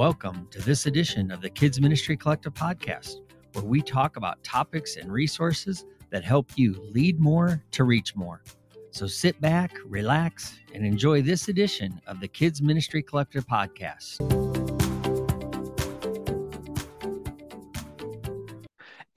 Welcome to this edition of the Kids Ministry Collective podcast, where we talk about topics and resources that help you lead more to reach more. So sit back, relax, and enjoy this edition of the Kids Ministry Collective podcast.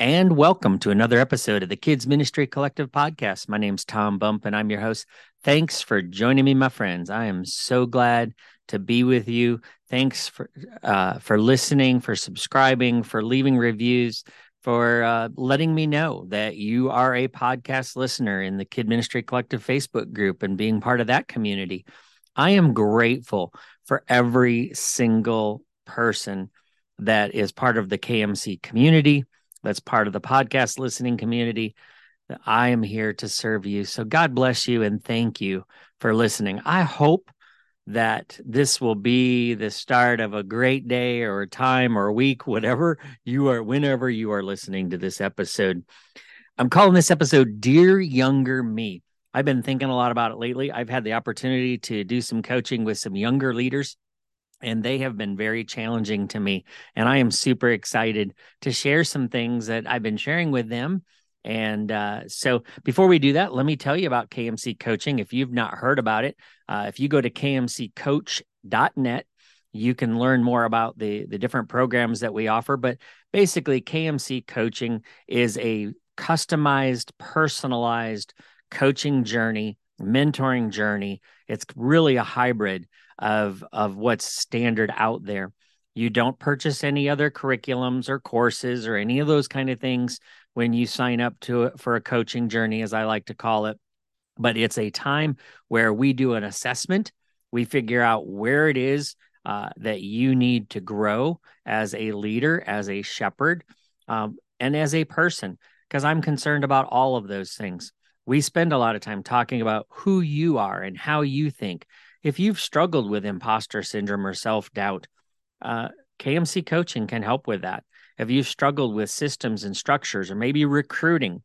And welcome to another episode of the Kids Ministry Collective podcast. My name's Tom Bump, and I'm your host. Thanks for joining me, my friends. I am so glad to be with you. Thanks for uh, for listening, for subscribing, for leaving reviews, for uh, letting me know that you are a podcast listener in the Kid Ministry Collective Facebook group and being part of that community. I am grateful for every single person that is part of the KMC community, that's part of the podcast listening community. That I am here to serve you. So God bless you and thank you for listening. I hope that this will be the start of a great day or time or week, whatever you are, whenever you are listening to this episode. I'm calling this episode Dear Younger Me. I've been thinking a lot about it lately. I've had the opportunity to do some coaching with some younger leaders, and they have been very challenging to me. And I am super excited to share some things that I've been sharing with them and uh, so, before we do that, let me tell you about KMC Coaching. If you've not heard about it, uh, if you go to kmccoach.net, you can learn more about the the different programs that we offer. But basically, KMC Coaching is a customized, personalized coaching journey, mentoring journey. It's really a hybrid of of what's standard out there. You don't purchase any other curriculums or courses or any of those kind of things when you sign up to for a coaching journey, as I like to call it. But it's a time where we do an assessment. We figure out where it is uh, that you need to grow as a leader, as a shepherd, um, and as a person, because I'm concerned about all of those things. We spend a lot of time talking about who you are and how you think. If you've struggled with imposter syndrome or self doubt, uh, KMC coaching can help with that. If you've struggled with systems and structures, or maybe recruiting,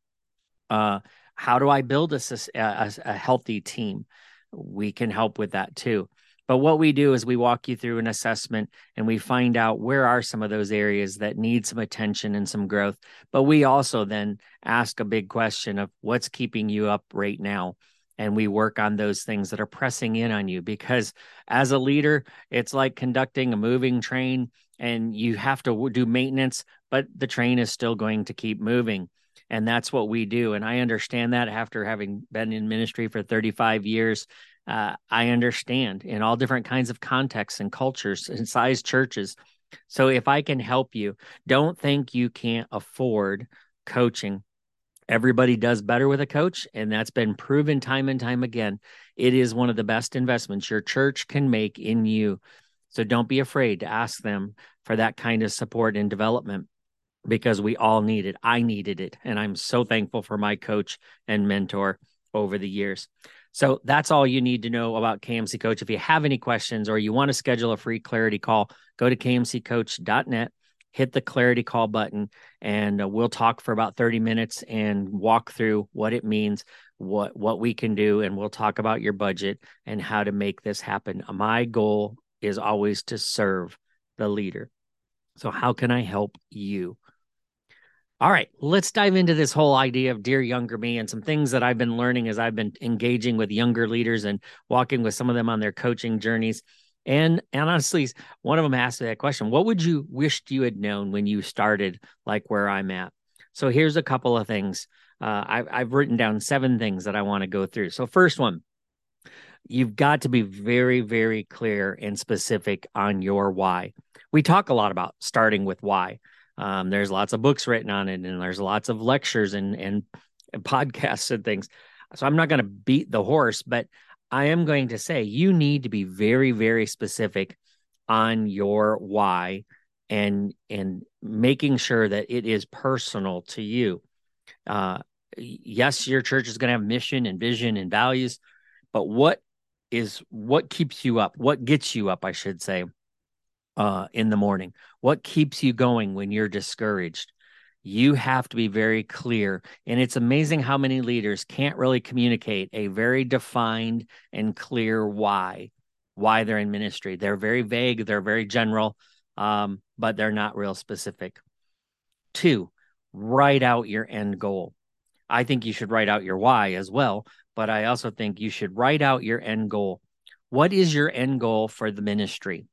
uh, how do I build a, a, a healthy team? We can help with that too. But what we do is we walk you through an assessment and we find out where are some of those areas that need some attention and some growth. But we also then ask a big question of what's keeping you up right now and we work on those things that are pressing in on you because as a leader it's like conducting a moving train and you have to do maintenance but the train is still going to keep moving and that's what we do and i understand that after having been in ministry for 35 years uh, i understand in all different kinds of contexts and cultures and size churches so if i can help you don't think you can't afford coaching Everybody does better with a coach, and that's been proven time and time again. It is one of the best investments your church can make in you. So don't be afraid to ask them for that kind of support and development because we all need it. I needed it. And I'm so thankful for my coach and mentor over the years. So that's all you need to know about KMC Coach. If you have any questions or you want to schedule a free clarity call, go to kmccoach.net hit the clarity call button and uh, we'll talk for about 30 minutes and walk through what it means what what we can do and we'll talk about your budget and how to make this happen my goal is always to serve the leader so how can i help you all right, let's dive into this whole idea of Dear Younger Me and some things that I've been learning as I've been engaging with younger leaders and walking with some of them on their coaching journeys. And and honestly, one of them asked that question: What would you wished you had known when you started, like where I'm at? So here's a couple of things. Uh, I've I've written down seven things that I want to go through. So first one, you've got to be very very clear and specific on your why. We talk a lot about starting with why. Um, there's lots of books written on it, and there's lots of lectures and and, and podcasts and things. So I'm not going to beat the horse, but I am going to say you need to be very, very specific on your why and and making sure that it is personal to you. Uh, yes, your church is going to have mission and vision and values, but what is what keeps you up? What gets you up, I should say, uh, in the morning? What keeps you going when you're discouraged? you have to be very clear. And it's amazing how many leaders can't really communicate a very defined and clear why, why they're in ministry. They're very vague, they're very general. um, but they're not real specific. Two, write out your end goal. I think you should write out your why as well, but I also think you should write out your end goal. What is your end goal for the ministry?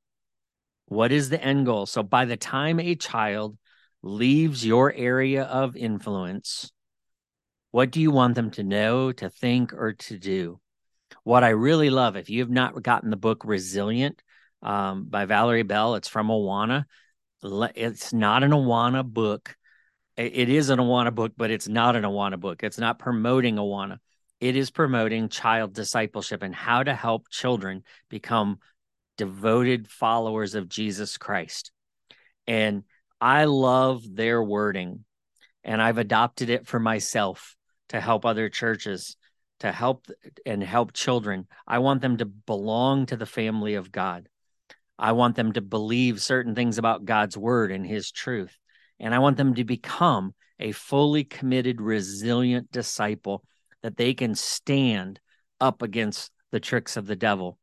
What is the end goal? So by the time a child leaves your area of influence, what do you want them to know, to think, or to do? What I really love, if you have not gotten the book Resilient um, by Valerie Bell, it's from Awana. It's not an Awana book. It is an Awana book, but it's not an Awana book. It's not promoting Awana. It is promoting child discipleship and how to help children become devoted followers of Jesus Christ. And I love their wording, and I've adopted it for myself to help other churches to help and help children. I want them to belong to the family of God. I want them to believe certain things about God's word and his truth. And I want them to become a fully committed, resilient disciple that they can stand up against the tricks of the devil.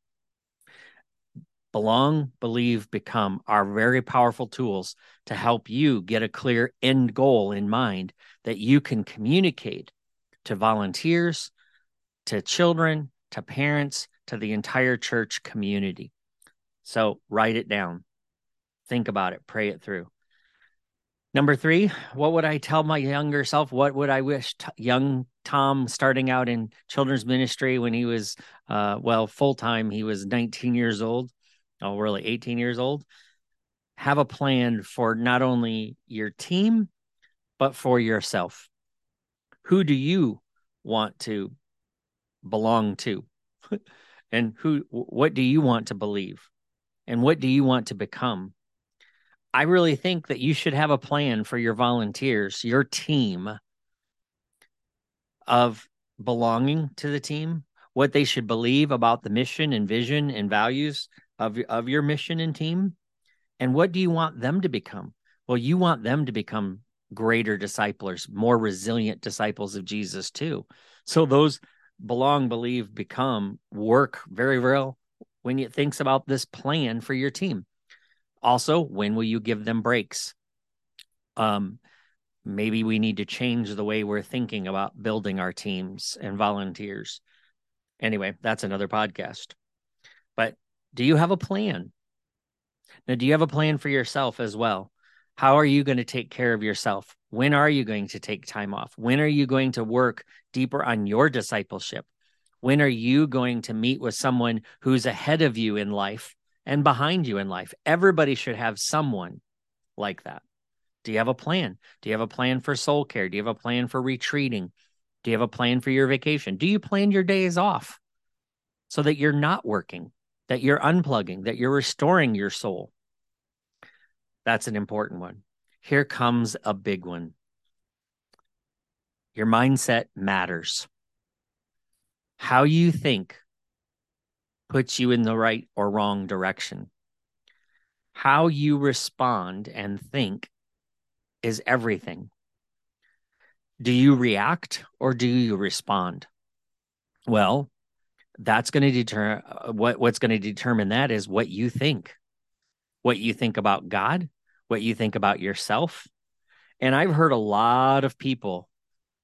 Belong, believe, become are very powerful tools to help you get a clear end goal in mind that you can communicate to volunteers, to children, to parents, to the entire church community. So write it down, think about it, pray it through. Number three, what would I tell my younger self? What would I wish t- young Tom starting out in children's ministry when he was, uh, well, full time, he was 19 years old, oh, really 18 years old? Have a plan for not only your team, but for yourself. Who do you want to belong to? and who, what do you want to believe? And what do you want to become? I really think that you should have a plan for your volunteers, your team of belonging to the team, what they should believe about the mission and vision and values of, of your mission and team. And what do you want them to become? Well, you want them to become greater disciples, more resilient disciples of Jesus too. So those belong, believe, become work very well when it thinks about this plan for your team. Also, when will you give them breaks? Um, maybe we need to change the way we're thinking about building our teams and volunteers. Anyway, that's another podcast. But do you have a plan? Now, do you have a plan for yourself as well? How are you going to take care of yourself? When are you going to take time off? When are you going to work deeper on your discipleship? When are you going to meet with someone who's ahead of you in life and behind you in life. Everybody should have someone like that. Do you have a plan? Do you have a plan for soul care? Do you have a plan for retreating? Do you have a plan for your vacation? Do you plan your days off so that you're not working, that you're unplugging, that you're restoring your soul? That's an important one. Here comes a big one. Your mindset matters. How you think puts you in the right or wrong direction. How you respond and think is everything. Do you react or do you respond? Well, that's going to determine uh, what what's going to determine that is what you think. What you think about God, what you think about yourself. And I've heard a lot of people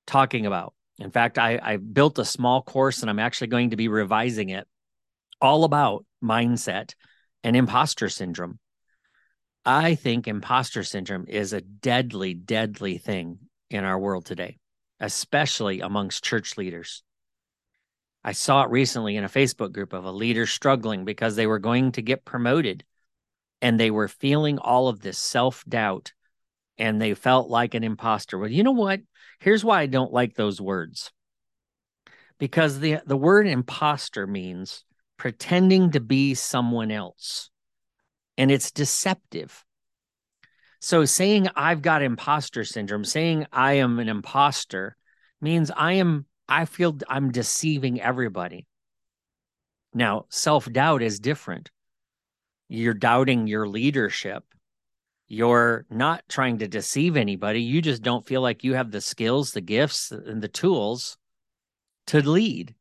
talking about. In fact, I, I built a small course and I'm actually going to be revising it all about mindset and imposter syndrome. I think imposter syndrome is a deadly, deadly thing in our world today, especially amongst church leaders. I saw it recently in a Facebook group of a leader struggling because they were going to get promoted and they were feeling all of this self doubt and they felt like an imposter. Well, you know what? Here's why I don't like those words. Because the, the word imposter means pretending to be someone else. And it's deceptive. So saying I've got imposter syndrome, saying I am an imposter means I am I feel I'm deceiving everybody. Now, self-doubt is different. You're doubting your leadership. You're not trying to deceive anybody. You just don't feel like you have the skills, the gifts, and the tools to lead.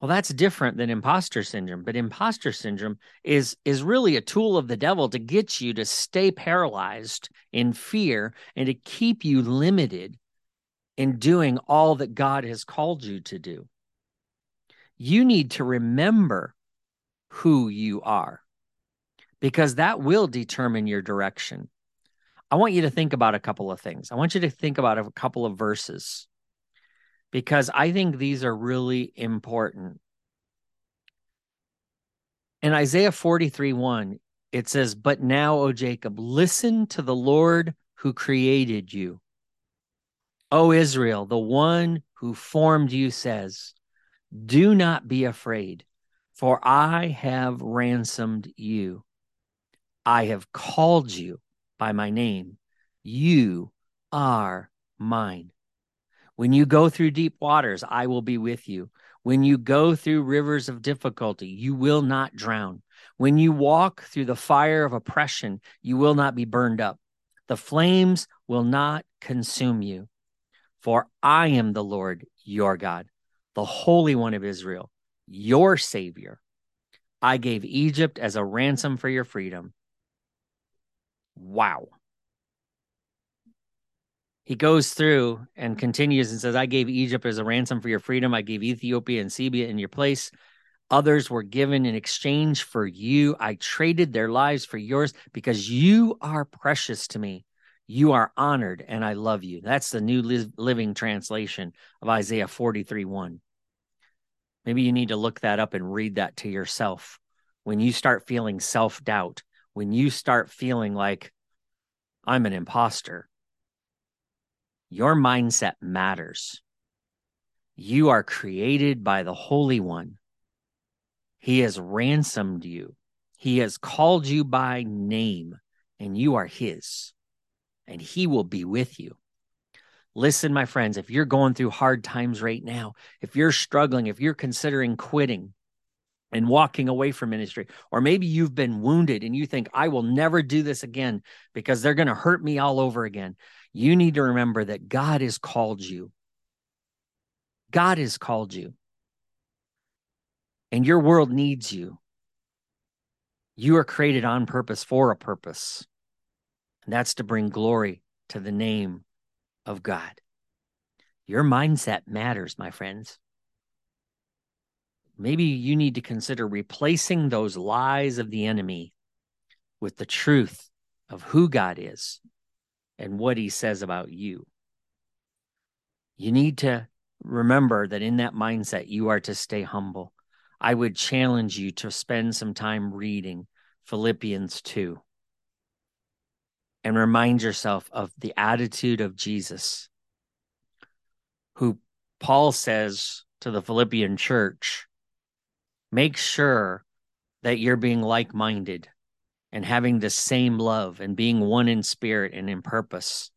Well, that's different than imposter syndrome, but imposter syndrome is is really a tool of the devil to get you to stay paralyzed in fear and to keep you limited in doing all that God has called you to do. You need to remember who you are because that will determine your direction. I want you to think about a couple of things. I want you to think about a couple of verses because I think these are really important. In Isaiah 43 1, it says, But now, O Jacob, listen to the Lord who created you. O Israel, the one who formed you says, Do not be afraid, for I have ransomed you. I have called you by my name. You are mine. When you go through deep waters, I will be with you. When you go through rivers of difficulty, you will not drown. When you walk through the fire of oppression, you will not be burned up. The flames will not consume you. For I am the Lord your God, the Holy One of Israel, your Savior. I gave Egypt as a ransom for your freedom. Wow he goes through and continues and says, I gave Egypt as a ransom for your freedom. I gave Ethiopia and Seba in your place. Others were given in exchange for you. I traded their lives for yours because you are precious to me. You are honored and I love you. That's the New Living Translation of Isaiah 43 1. Maybe you need to look that up and read that to yourself. When you start feeling self doubt, when you start feeling like I'm an imposter, your mindset matters. You are created by the Holy One. He has ransomed you. He has called you by name, and you are His, and He will be with you. Listen, my friends, if you're going through hard times right now, if you're struggling, if you're considering quitting and walking away from ministry, or maybe you've been wounded and you think, I will never do this again because they're going to hurt me all over again you need to remember that God has called you. God has called you. And your world needs you. You are created on purpose for a purpose. And that's to bring glory to the name of God. Your mindset matters, my friends. Maybe you need to consider replacing those lies of the enemy with the truth of who God is and what he says about you. You need to remember that in that mindset, you are to stay humble. I would challenge you to spend some time reading Philippians 2 and remind yourself of the attitude of Jesus, who Paul says to the Philippian church make sure that you're being like minded and having the same love and being one in spirit and in purpose.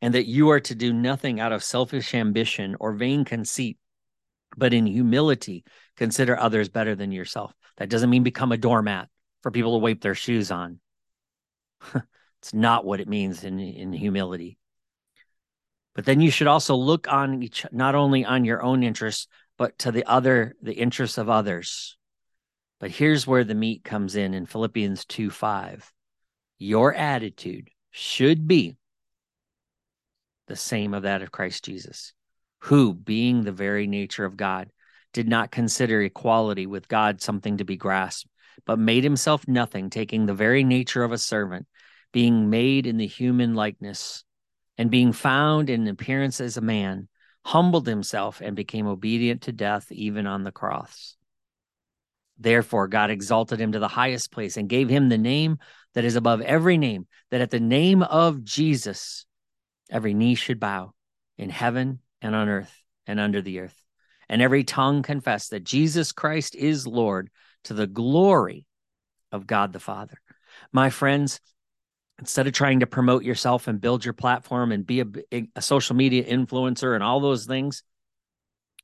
And that you are to do nothing out of selfish ambition or vain conceit, but in humility, consider others better than yourself. That doesn't mean become a doormat for people to wipe their shoes on. it's not what it means in, in humility. But then you should also look on each, not only on your own interests, but to the other, the interests of others. But here's where the meat comes in in Philippians 2 5. Your attitude should be the same of that of Christ Jesus, who, being the very nature of God, did not consider equality with God something to be grasped, but made himself nothing, taking the very nature of a servant, being made in the human likeness, and being found in appearance as a man, humbled himself and became obedient to death, even on the cross. Therefore, God exalted him to the highest place and gave him the name that is above every name, that at the name of Jesus, every knee should bow in heaven and on earth and under the earth, and every tongue confess that Jesus Christ is Lord to the glory of God the Father. My friends, instead of trying to promote yourself and build your platform and be a, a social media influencer and all those things,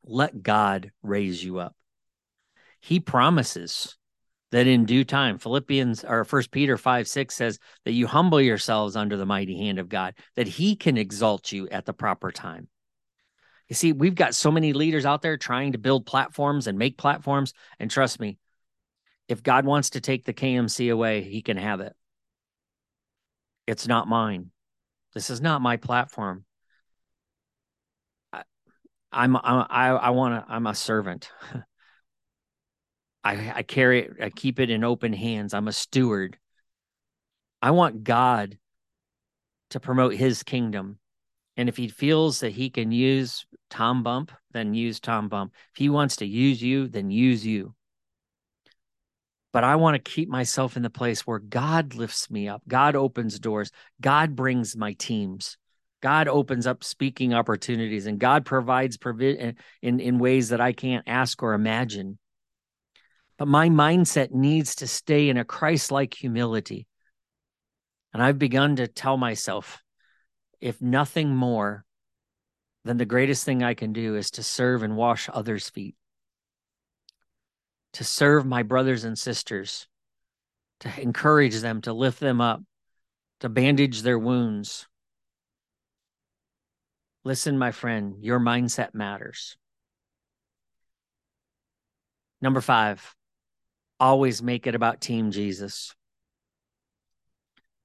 let God raise you up he promises that in due time philippians or first peter 5 6 says that you humble yourselves under the mighty hand of god that he can exalt you at the proper time You see, we've got so many leaders out there trying to build platforms and make platforms. And trust me, if God wants to take the KMC away, he can have it. It's not mine. This is not my platform. I, I'm, I, I want to, I'm a servant. I, I carry it, I keep it in open hands. I'm a steward. I want God to promote his kingdom. And if he feels that he can use Tom Bump, then use Tom Bump. If he wants to use you, then use you but I want to keep myself in the place where God lifts me up. God opens doors. God brings my teams. God opens up speaking opportunities and God provides provision in, in ways that I can't ask or imagine. But my mindset needs to stay in a Christ like humility. And I've begun to tell myself if nothing more, then the greatest thing I can do is to serve and wash others' feet to serve my brothers and sisters, to encourage them, to lift them up, to bandage their wounds. Listen, my friend, your mindset matters. Number five, always make it about Team Jesus.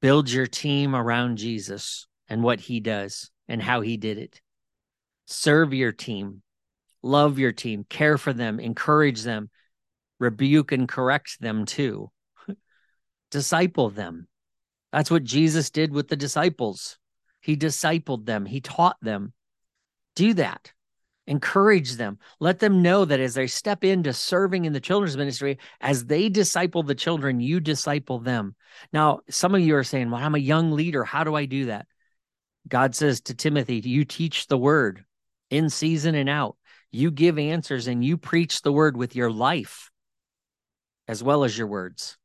Build your team around Jesus and what he does and how he did it. Serve your team, love your team, care for them, encourage them, rebuke and correct them too. Disciple them. That's what Jesus did with the disciples. He discipled them, he taught them. Do that. Encourage them. Let them know that as they step into serving in the children's ministry, as they disciple the children, you disciple them. Now, some of you are saying, Well, I'm a young leader. How do I do that? God says to Timothy, You teach the word in season and out. You give answers and you preach the word with your life as well as your words.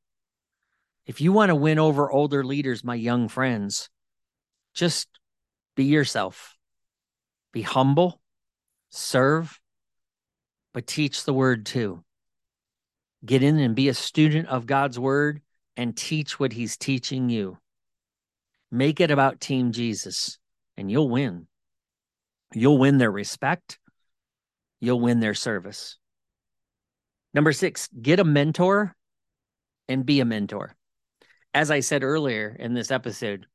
If you want to win over older leaders, my young friends, just be yourself. Be humble, serve, but teach the word too. Get in and be a student of God's word and teach what he's teaching you. Make it about Team Jesus and you'll win. You'll win their respect. You'll win their service. Number six, get a mentor and be a mentor. As I said earlier in this episode,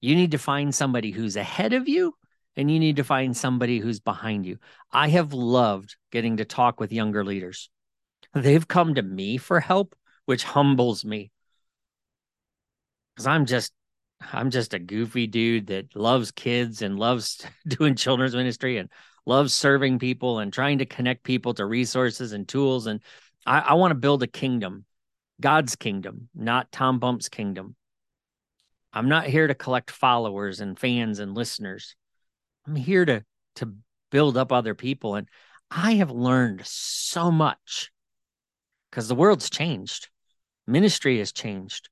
you need to find somebody who's ahead of you and you need to find somebody who's behind you. I have loved getting to talk with younger leaders. They've come to me for help, which humbles me. Cuz I'm just I'm just a goofy dude that loves kids and loves doing children's ministry and loves serving people and trying to connect people to resources and tools. And I, I want to build a kingdom, God's kingdom, not Tom Bump's kingdom. I'm not here to collect followers and fans and listeners. I'm here to to build up other people. And I have learned so much because the world's changed. Ministry has changed.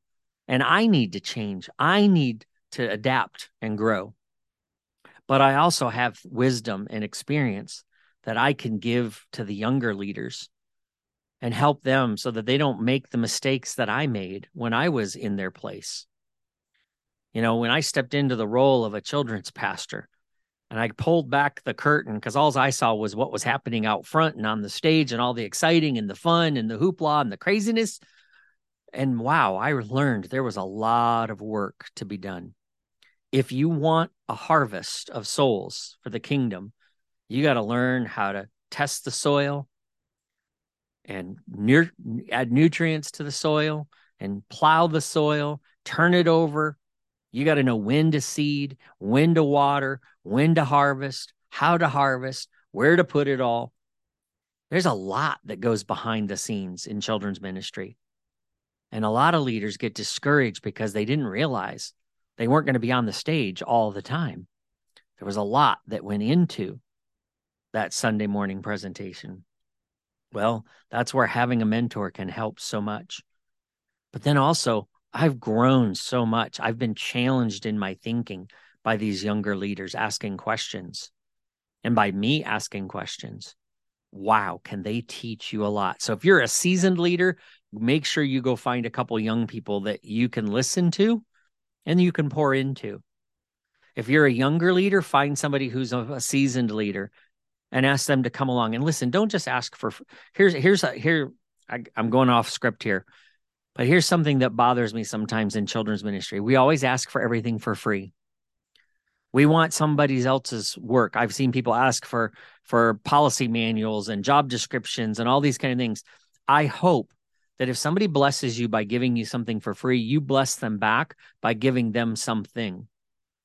And I need to change. I need to adapt and grow but I also have wisdom and experience that I can give to the younger leaders and help them so that they don't make the mistakes that I made when I was in their place. You know, when I stepped into the role of a children's pastor and I pulled back the curtain because all I saw was what was happening out front and on the stage and all the exciting and the fun and the hoopla and the craziness. And wow, I learned there was a lot of work to be done if you want a harvest of souls for the kingdom, you got to learn how to test the soil and nu- add nutrients to the soil and plow the soil, turn it over. You got to know when to seed, when to water, when to harvest, how to harvest, where to put it all. There's a lot that goes behind the scenes in children's ministry. And a lot of leaders get discouraged because they didn't realize they weren't going to be on the stage all the time. There was a lot that went into that Sunday morning presentation. Well, that's where having a mentor can help so much. But then also, I've grown so much. I've been challenged in my thinking by these younger leaders asking questions. And by me asking questions, wow, can they teach you a lot? So if you're a seasoned leader, make sure you go find a couple young people that you can listen to and you can pour into. If you're a younger leader, find somebody who's a seasoned leader and ask them to come along and listen. Don't just ask for here's here's a, here I, I'm going off script here, but here's something that bothers me sometimes in children's ministry. We always ask for everything for free. We want somebody else's work. I've seen people ask for for policy manuals and job descriptions and all these kind of things. I hope that if somebody blesses you by giving you something for free, you bless them back by giving them something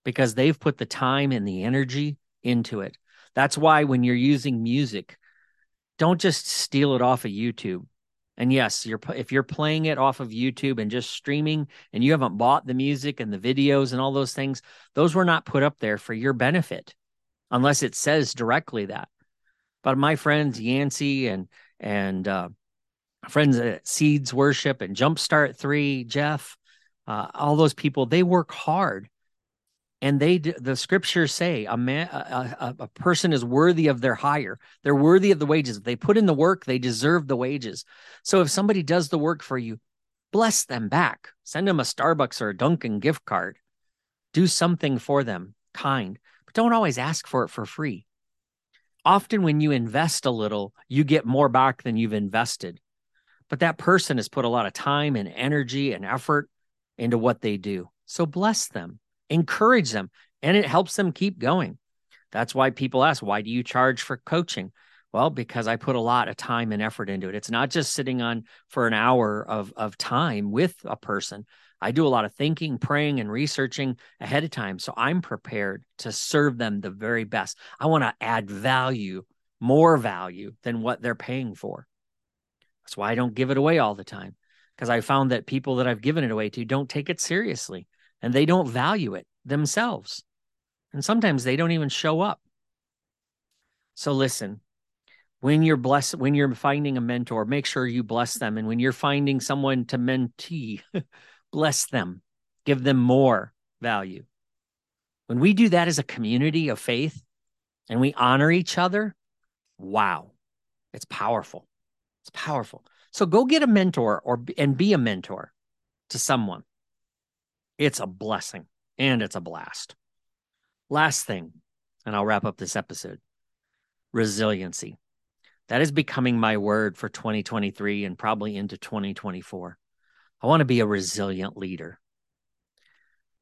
because they've put the time and the energy into it. That's why when you're using music, don't just steal it off of YouTube. And yes, you're if you're playing it off of YouTube and just streaming and you haven't bought the music and the videos and all those things, those were not put up there for your benefit unless it says directly that. But my friends Yancy and and uh, friends at Seeds Worship and Jumpstart 3, Jeff, uh, all those people, they work hard and they the scriptures say a man a, a, person is worthy of their hire. They're worthy of the wages. If they put in the work they deserve the wages. So if somebody does the work for you bless them back. Send them a starbucks or a dunkin gift card. Do something for them kind. But don't always ask for it for free. Often when you invest a little you get more back than you've invested. But that person has put a lot of time and energy and effort into what they do. So bless them encourage them, and it helps them keep going. That's why people ask, why do you charge for coaching? Well, because I put a lot of time and effort into it. It's not just sitting on for an hour of, of time with a person. I do a lot of thinking, praying, and researching ahead of time. So I'm prepared to serve them the very best. I want to add value, more value than what they're paying for. That's why I don't give it away all the time because I found that people that I've given it away to don't take it seriously and they don't value it themselves. And sometimes they don't even show up. So listen, when you're blessed, when you're finding a mentor, make sure you bless them. And when you're finding someone to mentee, bless them, give them more value. When we do that as a community of faith and we honor each other, wow, it's powerful. It's powerful. So go get a mentor or and be a mentor to someone. It's a blessing and it's a blast. Last thing, and I'll wrap up this episode resiliency. That is becoming my word for 2023 and probably into 2024. I want to be a resilient leader.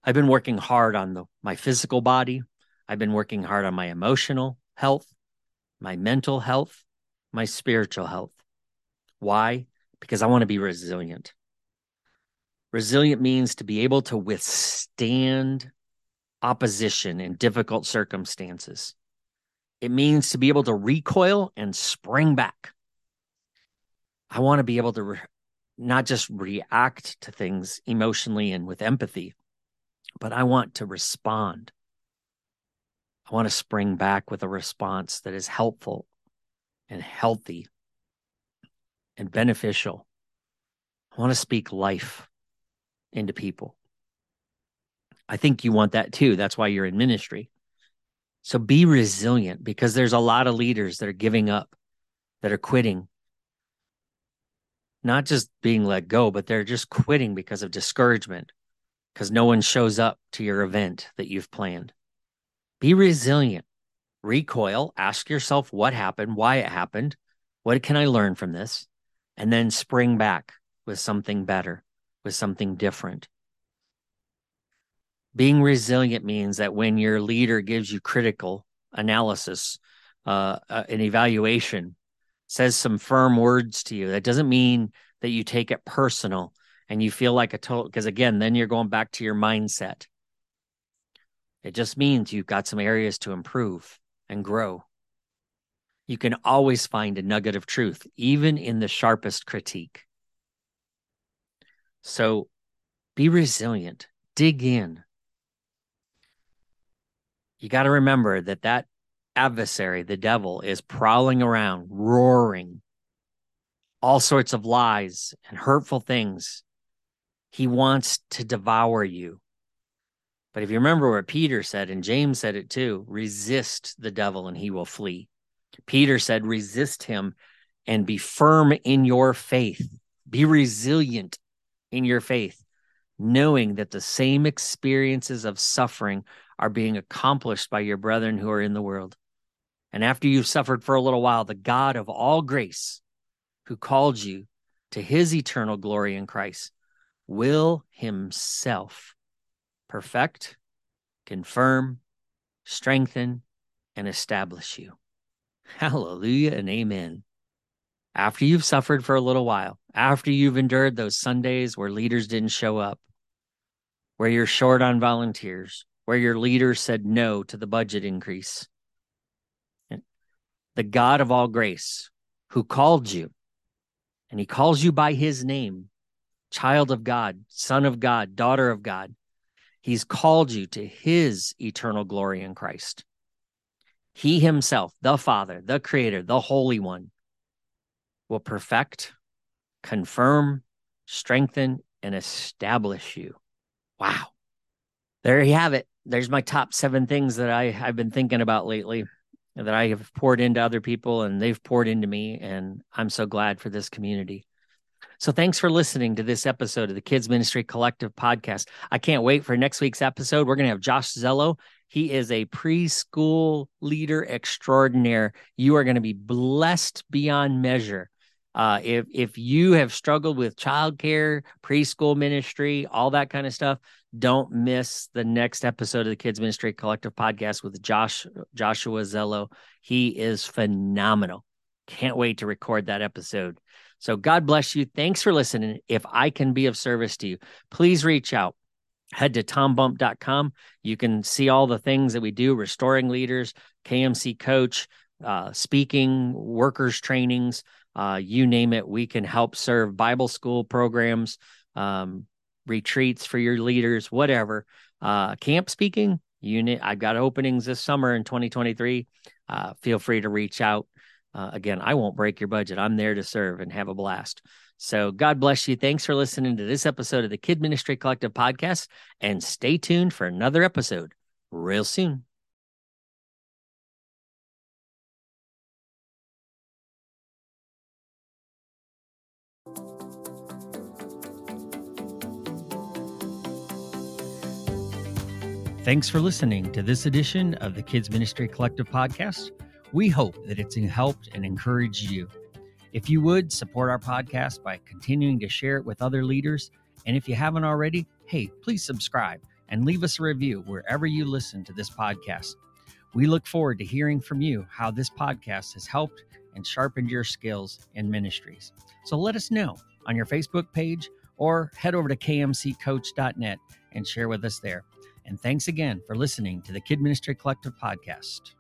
I've been working hard on the, my physical body. I've been working hard on my emotional health, my mental health, my spiritual health. Why? Because I want to be resilient. Resilient means to be able to withstand opposition in difficult circumstances. It means to be able to recoil and spring back. I want to be able to re- not just react to things emotionally and with empathy, but I want to respond. I want to spring back with a response that is helpful and healthy and beneficial. I want to speak life into people. I think you want that too. That's why you're in ministry. So be resilient because there's a lot of leaders that are giving up, that are quitting, not just being let go, but they're just quitting because of discouragement, because no one shows up to your event that you've planned. Be resilient, recoil, ask yourself what happened, why it happened, what can I learn from this, and then spring back with something better with something different. Being resilient means that when your leader gives you critical analysis, uh, uh, an evaluation, says some firm words to you, that doesn't mean that you take it personal and you feel like a total, because again, then you're going back to your mindset. It just means you've got some areas to improve and grow. You can always find a nugget of truth, even in the sharpest critique. So be resilient, dig in. You got to remember that that adversary, the devil, is prowling around, roaring all sorts of lies and hurtful things. He wants to devour you. But if you remember what Peter said, and James said it too resist the devil and he will flee. Peter said, resist him and be firm in your faith, be resilient in your faith, knowing that the same experiences of suffering are being accomplished by your brethren who are in the world. And after you've suffered for a little while, the God of all grace, who called you to his eternal glory in Christ, will himself perfect, confirm, strengthen, and establish you. Hallelujah and amen. After you've suffered for a little while, after you've endured those Sundays where leaders didn't show up, where you're short on volunteers, where your leader said no to the budget increase, the God of all grace who called you, and he calls you by his name, child of God, son of God, daughter of God. He's called you to his eternal glory in Christ. He himself, the Father, the Creator, the Holy One, will perfect, confirm, strengthen, and establish you. Wow. There you have it. There's my top seven things that I, I've been thinking about lately that I have poured into other people and they've poured into me. And I'm so glad for this community. So thanks for listening to this episode of the Kids Ministry Collective podcast. I can't wait for next week's episode. We're going to have Josh Zello. He is a preschool leader extraordinaire. You are going to be blessed beyond measure. Uh, if if you have struggled with childcare, preschool ministry, all that kind of stuff, don't miss the next episode of the Kids Ministry Collective podcast with Josh Joshua Zello. He is phenomenal. Can't wait to record that episode. So God bless you. Thanks for listening. If I can be of service to you, please reach out. Head to tombump.com. You can see all the things that we do restoring leaders, KMC coach, uh, speaking, workers trainings, uh, you name it. We can help serve Bible school programs, um, retreats for your leaders, whatever. Uh, camp speaking unit. I've got openings this summer in 2023. Uh, feel free to reach out. Uh, again, I won't break your budget. I'm there to serve and have a blast. So God bless you. Thanks for listening to this episode of the Kid Ministry Collective podcast and stay tuned for another episode real soon. Thanks for listening to this edition of the Kids Ministry Collective podcast. We hope that it's helped and encouraged you. If you would support our podcast by continuing to share it with other leaders, and if you haven't already, hey, please subscribe and leave us a review wherever you listen to this podcast. We look forward to hearing from you how this podcast has helped and sharpened your skills in ministries. So let us know on your Facebook page or head over to kmccoach.net and share with us there. And thanks again for listening to the Kid Ministry Collective podcast.